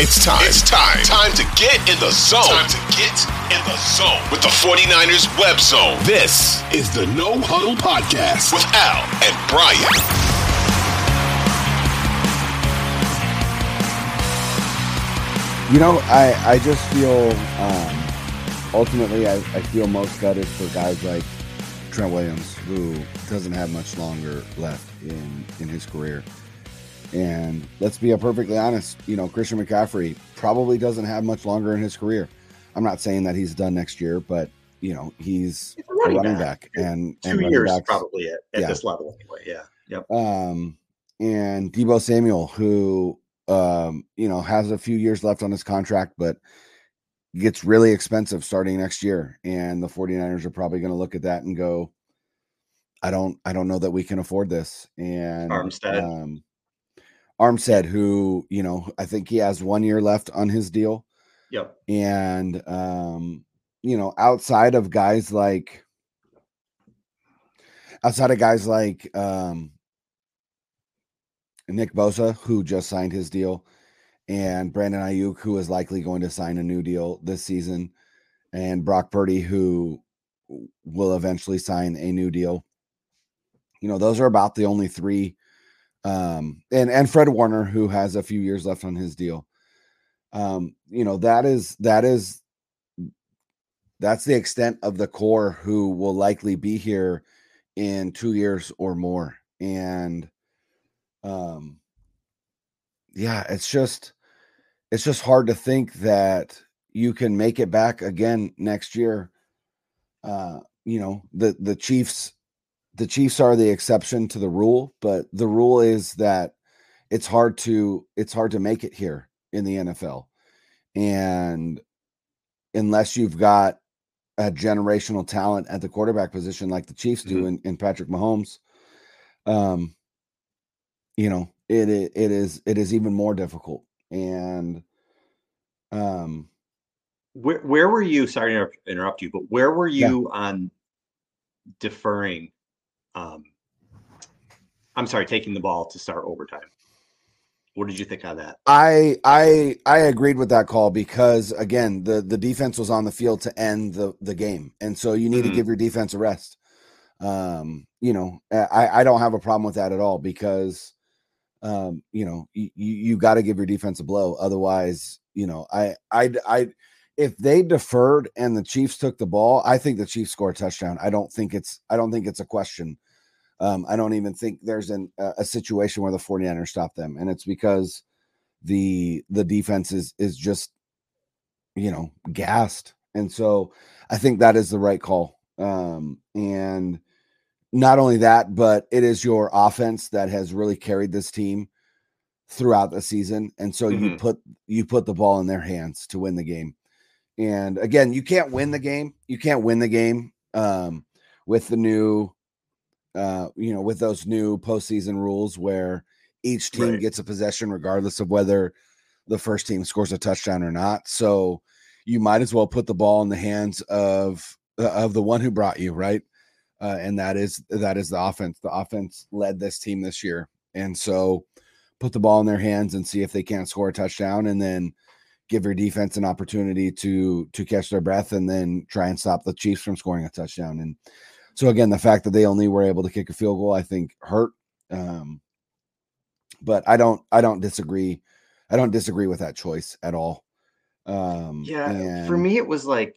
It's time. It's time. Time to get in the zone. Time to get in the zone with the 49ers web zone. This is the No Huddle Podcast with Al and Brian. You know, I, I just feel um, ultimately I, I feel most gutted for guys like Trent Williams, who doesn't have much longer left in, in his career. And let's be perfectly honest, you know, Christian McCaffrey probably doesn't have much longer in his career. I'm not saying that he's done next year, but you know, he's, He's a running running back. back, and two and years probably at, at yeah. this level anyway. Yeah. Yep. um, and Deebo Samuel, who um, you know has a few years left on his contract, but gets really expensive starting next year. And the 49ers are probably going to look at that and go, I don't, I don't know that we can afford this. And Armstead. um, Armstead, who you know, I think he has one year left on his deal, Yep. and um, you know, outside of guys like outside of guys like um Nick Bosa, who just signed his deal, and Brandon Aiyuk, who is likely going to sign a new deal this season, and Brock Purdy, who will eventually sign a new deal. You know, those are about the only three. Um, and and Fred Warner, who has a few years left on his deal. Um, you know, that is that is that's the extent of the core who will likely be here in two years or more. And um yeah, it's just it's just hard to think that you can make it back again next year. Uh, you know, the the Chiefs the Chiefs are the exception to the rule, but the rule is that it's hard to it's hard to make it here in the NFL. And unless you've got a generational talent at the quarterback position like the Chiefs do in, in Patrick Mahomes, um, you know, it i- it is it is even more difficult. And um Where where were you? Sorry to interrupt, you, but where were Yeah. you on deferring? Um, I'm sorry, taking the ball to start overtime. What did you think on that? I I I agreed with that call because again the the defense was on the field to end the the game, and so you need Mhm. to give your defense a rest. Um, you know, I I don't have a problem with that at all because, um, you know, you you got to give your defense a blow, otherwise, you know, I I I if they deferred and the Chiefs took the ball, I think the Chiefs score a touchdown. I don't think it's I don't think it's a question. Um, I don't even think there's an, a situation where the 49ers stop them. And it's because the the defense is is just you know gassed. And so I think that is the right call. Um, and not only that, but it is your offense that has really carried this team throughout the season. And so mm-hmm. you put you put the ball in their hands to win the game. And again, you can't win the game. You can't win the game um, with the new, uh, you know, with those new postseason rules where each team right. gets a possession regardless of whether the first team scores a touchdown or not. So you might as well put the ball in the hands of uh, of the one who brought you, right? Uh, and that is that is the offense. The offense led this team this year, and so put the ball in their hands and see if they can't score a touchdown, and then give your defense an opportunity to to catch their breath and then try and stop the Chiefs from scoring a touchdown. And so again, the fact that they only were able to kick a field goal, I think, hurt. Um, but I don't I don't disagree. I don't disagree with that choice at all. Um, yeah, and, for me, it was like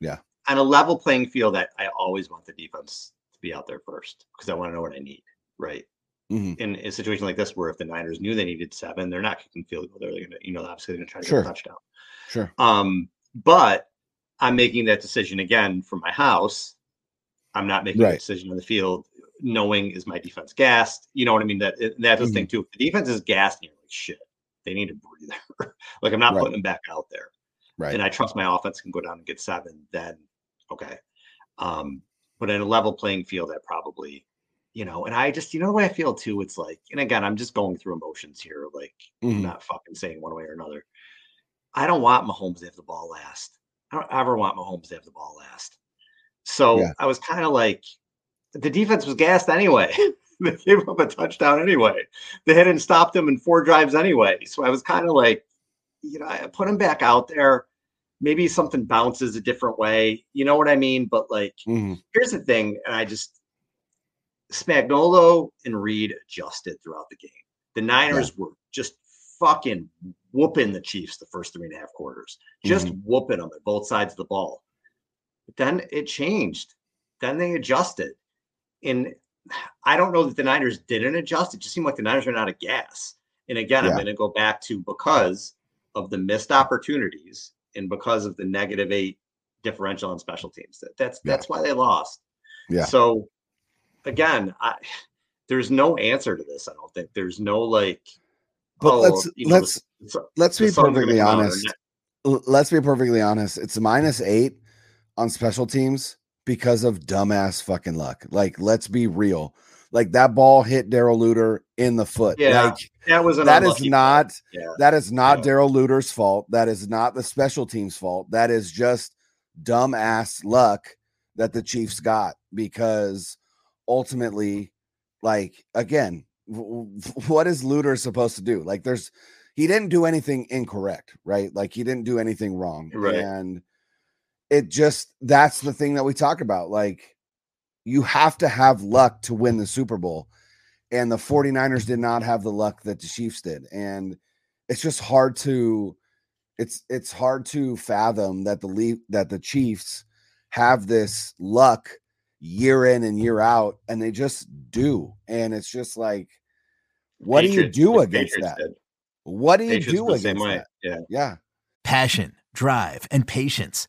yeah, on a level playing field. I, I always want the defense to be out there first because I want to know what I need. Right. Mm-hmm. In a situation like this, where if the Niners knew they needed seven, they're not kicking field goal. They're going to, you know, obviously going to try to sure. get a touchdown. Sure. Um, but I'm making that decision again from my house. I'm not making right. a decision on the field knowing is my defense gassed. You know what I mean? That that's the mm-hmm. thing too. If the defense is gassed, and you're like shit. They need a breather. like I'm not right. putting them back out there. Right. And I trust my offense can go down and get seven. Then okay. Um, but in a level playing field, I probably you know, and I just, you know, the way I feel too, it's like, and again, I'm just going through emotions here, like mm-hmm. not fucking saying one way or another. I don't want Mahomes to have the ball last. I don't ever want Mahomes to have the ball last. So yeah. I was kind of like, the defense was gassed anyway. they gave up a touchdown anyway. They hadn't stopped them in four drives anyway. So I was kind of like, you know, I put him back out there. Maybe something bounces a different way. You know what I mean? But like, mm-hmm. here's the thing, and I just Spagnuolo and Reid adjusted throughout the game. The Niners yeah. were just fucking whooping the Chiefs the first three and a half quarters, just mm-hmm. whooping them at both sides of the ball. Then it changed. Then they adjusted. And I don't know that the Niners didn't adjust. It just seemed like the Niners ran out of gas. And again, yeah. I'm going to go back to because of the missed opportunities and because of the negative eight differential on special teams. That, that's yeah. that's why they lost. Yeah. So again, I, there's no answer to this. I don't think there's no like. But oh, let's you know, let's the, let's be perfectly honest. Let's be perfectly honest. It's minus eight on special teams because of dumbass fucking luck. Like, let's be real. Like that ball hit Darrell Luter in the foot. Yeah, like, that was that is not yeah. that is not. Darrell Luter's fault. That is not the special teams fault. That is just dumbass luck that the Chiefs got because ultimately, like again, what is Luter supposed to do? Like, there's he didn't do anything incorrect, right? Like he didn't do anything wrong, right. and it just that's the thing that we talk about. Like, you have to have luck to win the Super Bowl, and the 49ers did not have the luck that the Chiefs did, and it's just hard to it's it's hard to fathom that the lead that the Chiefs have this luck year in and year out, and they just do. And it's just like, what Patriots, do you do against Patriots that? Did. What do you Patriots do against that? Yeah. Yeah. Passion, drive, and patience.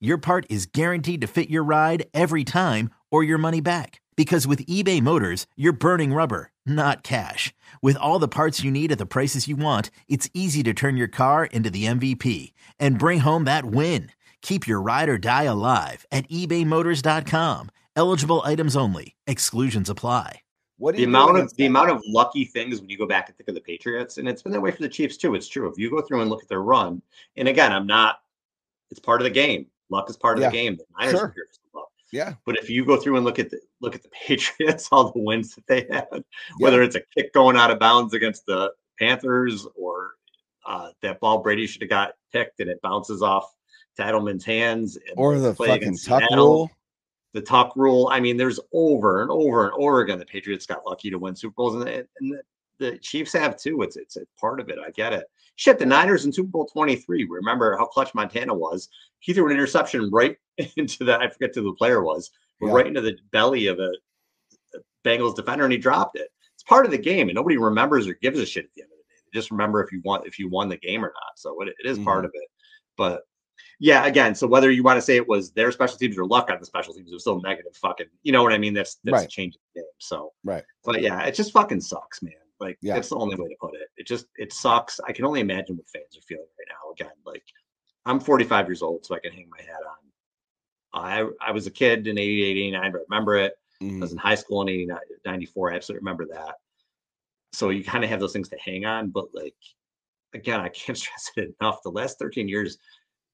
your part is guaranteed to fit your ride every time or your money back. Because with eBay Motors, you're burning rubber, not cash. With all the parts you need at the prices you want, it's easy to turn your car into the MVP and bring home that win. Keep your ride or die alive at ebaymotors.com. Eligible items only. Exclusions apply. What the amount of the amount of lucky things when you go back and think of the Patriots, and it's been that way for the Chiefs too. It's true. If you go through and look at their run, and again, I'm not. It's part of the game. Luck is part of yeah, the game. The Niners sure. are luck. Yeah. But if you go through and look at the look at the Patriots, all the wins that they had, whether it's a kick going out of bounds against the Panthers or uh, that ball Brady should have got picked and it bounces off to Edelman's hands, or the fucking tuck Seattle, rule. The tuck rule. I mean, there's over and over and over again. The Patriots got lucky to win Super Bowls, and, and the, Chiefs have too. It's it's a part of it. I get it. Shit, the Niners in Super Bowl 23. Remember how clutch Montana was? He threw an interception right into the I forget who the player was, but yeah. right into the belly of a Bengals defender, and he dropped it. It's part of the game, and nobody remembers or gives a shit at the end of the day. They just remember if you want if you won the game or not. So it, it is mm-hmm. part of it. But yeah, again, so whether you want to say it was their special teams or luck on the special teams, it was still negative fucking, you know what I mean? That's that's right. a change of the game. So right. But yeah, it just fucking sucks, man. Like yeah. that's the only way to put it. It just it sucks. I can only imagine what fans are feeling right now. Again, like I'm 45 years old, so I can hang my hat on. I I was a kid in 88, 89. I remember it. Mm-hmm. I was in high school in 89, 94. I absolutely remember that. So you kind of have those things to hang on, but like again, I can't stress it enough. The last 13 years,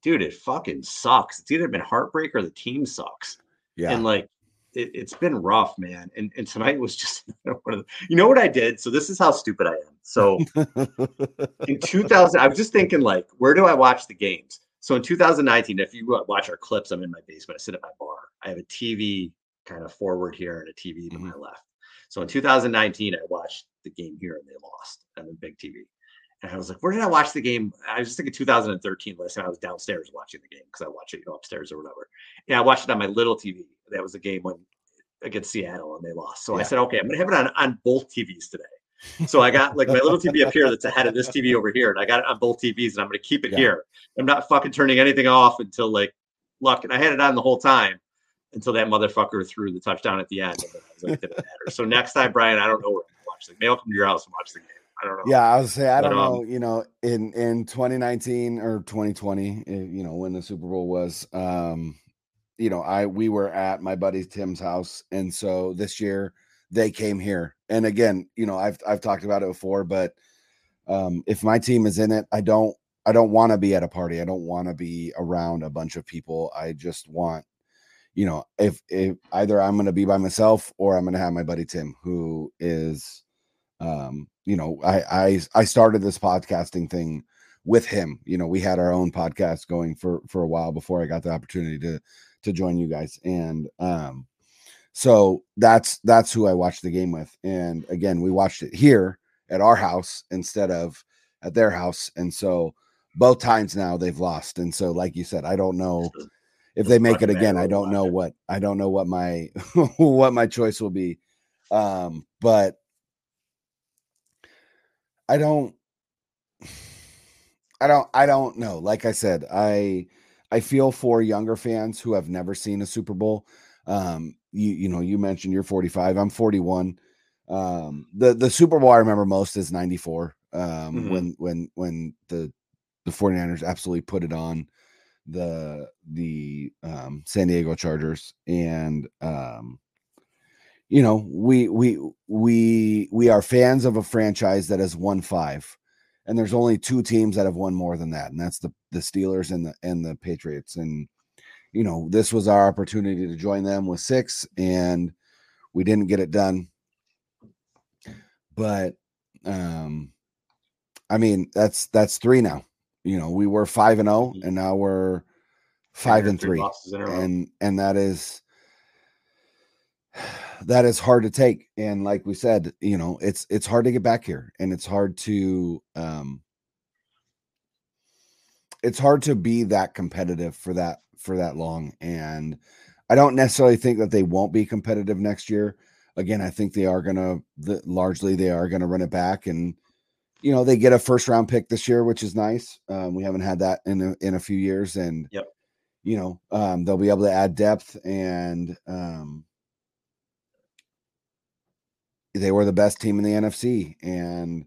dude, it fucking sucks. It's either been heartbreak or the team sucks. Yeah. And like it, has been rough, man. And and tonight was just one of the, you know what I did? So this is how stupid I am. So in 2000, I was just thinking like, where do I watch the games? So in 2019, if you watch our clips, I'm in my basement. I sit at my bar. I have a TV kind of forward here and a TV to mm-hmm. my left. So in 2019, I watched the game here and they lost on the big TV. And I was like, where did I watch the game? I was just thinking 2013 list, and I was downstairs watching the game because I watch it, you know, upstairs or whatever. And I watched it on my little TV. That was a game when against Seattle and they lost. So yeah. I said, okay, I'm gonna have it on, on both TVs today. So I got like my little TV up here that's ahead of this TV over here, and I got it on both TVs, and I'm gonna keep it yeah. here. I'm not fucking turning anything off until like luck. And I had it on the whole time until that motherfucker threw the touchdown at the end. Like, so next time, Brian, I don't know where to watch. Maybe I'll come to your house and watch the game. I don't know. Yeah, I was say I don't but, know. Um, you know, in in 2019 or 2020, eh, you know, when the Super Bowl was, um, you know, I we were at my buddy Tim's house, and so this year they came here. And again, you know, I've I've talked about it before, but um, if my team is in it, I don't I don't want to be at a party. I don't want to be around a bunch of people. I just want, you know, if if either I'm going to be by myself or I'm going to have my buddy Tim, who is um you know i i i started this podcasting thing with him you know we had our own podcast going for for a while before i got the opportunity to to join you guys and um so that's that's who i watched the game with and again we watched it here at our house instead of at their house and so both times now they've lost and so like you said i don't know if they make it again i don't know what i don't know what my what my choice will be um but I don't I don't I don't know. Like I said, I I feel for younger fans who have never seen a Super Bowl. Um you you know, you mentioned you're 45, I'm 41. Um the the Super Bowl I remember most is 94. Um mm-hmm. when when when the the 49ers absolutely put it on the the um San Diego Chargers and um you know, we we we we are fans of a franchise that has won five, and there's only two teams that have won more than that, and that's the the Steelers and the and the Patriots. And you know, this was our opportunity to join them with six, and we didn't get it done. But um, I mean, that's that's three now. You know, we were five and zero, oh, and now we're five and three, and and that is that is hard to take and like we said you know it's it's hard to get back here and it's hard to um it's hard to be that competitive for that for that long and i don't necessarily think that they won't be competitive next year. Again i think they are gonna the, largely they are gonna run it back and you know they get a first round pick this year which is nice. Um, we haven't had that in a, in a few years and yep. you know um, they'll be able to add depth and um, they were the best team in the NFC, and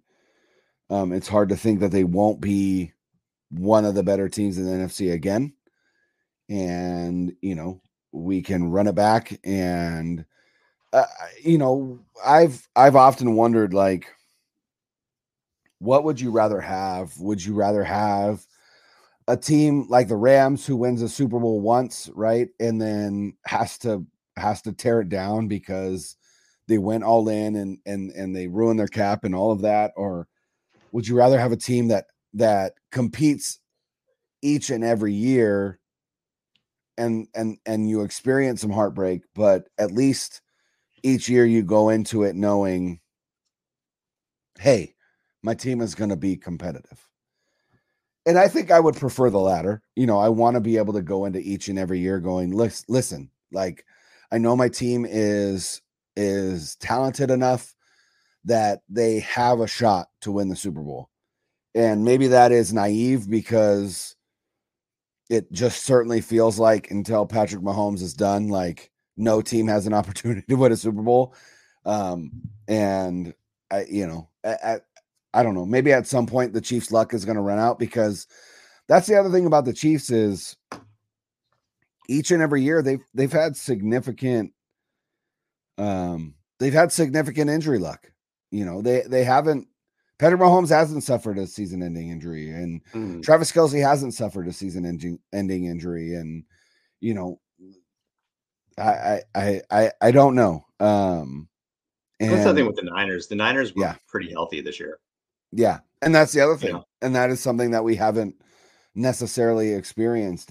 um, it's hard to think that they won't be one of the better teams in the NFC again. And you know, we can run it back, and uh, you know, I've I've often wondered like, what would you rather have? Would you rather have a team like the Rams who wins a Super Bowl once, right? And then has to has to tear it down because they went all in and and and they ruin their cap and all of that or would you rather have a team that that competes each and every year and and and you experience some heartbreak but at least each year you go into it knowing hey my team is going to be competitive. And i think i would prefer the latter you know i want to be able to go into each and every year going listen like i know my team is is talented enough that they have a shot to win the super bowl and maybe that is naive because it just certainly feels like until Patrick Mahomes is done, like no team has an opportunity to win a Super Bowl. Um, and I, you know, at, I don't know, maybe at some point the Chiefs' luck is going to run out because that's the other thing about the Chiefs is each and every year they've they've had significant um they've had significant injury luck. You know, they they haven't Patrick Mahomes hasn't suffered a season-ending injury, and mm. Travis Kelce hasn't suffered a season-ending injury, and you know, I I I I don't know. Um, and, that's the thing with the Niners. The Niners were yeah. pretty healthy this year. Yeah, and that's the other thing, yeah. and that is something that we haven't necessarily experienced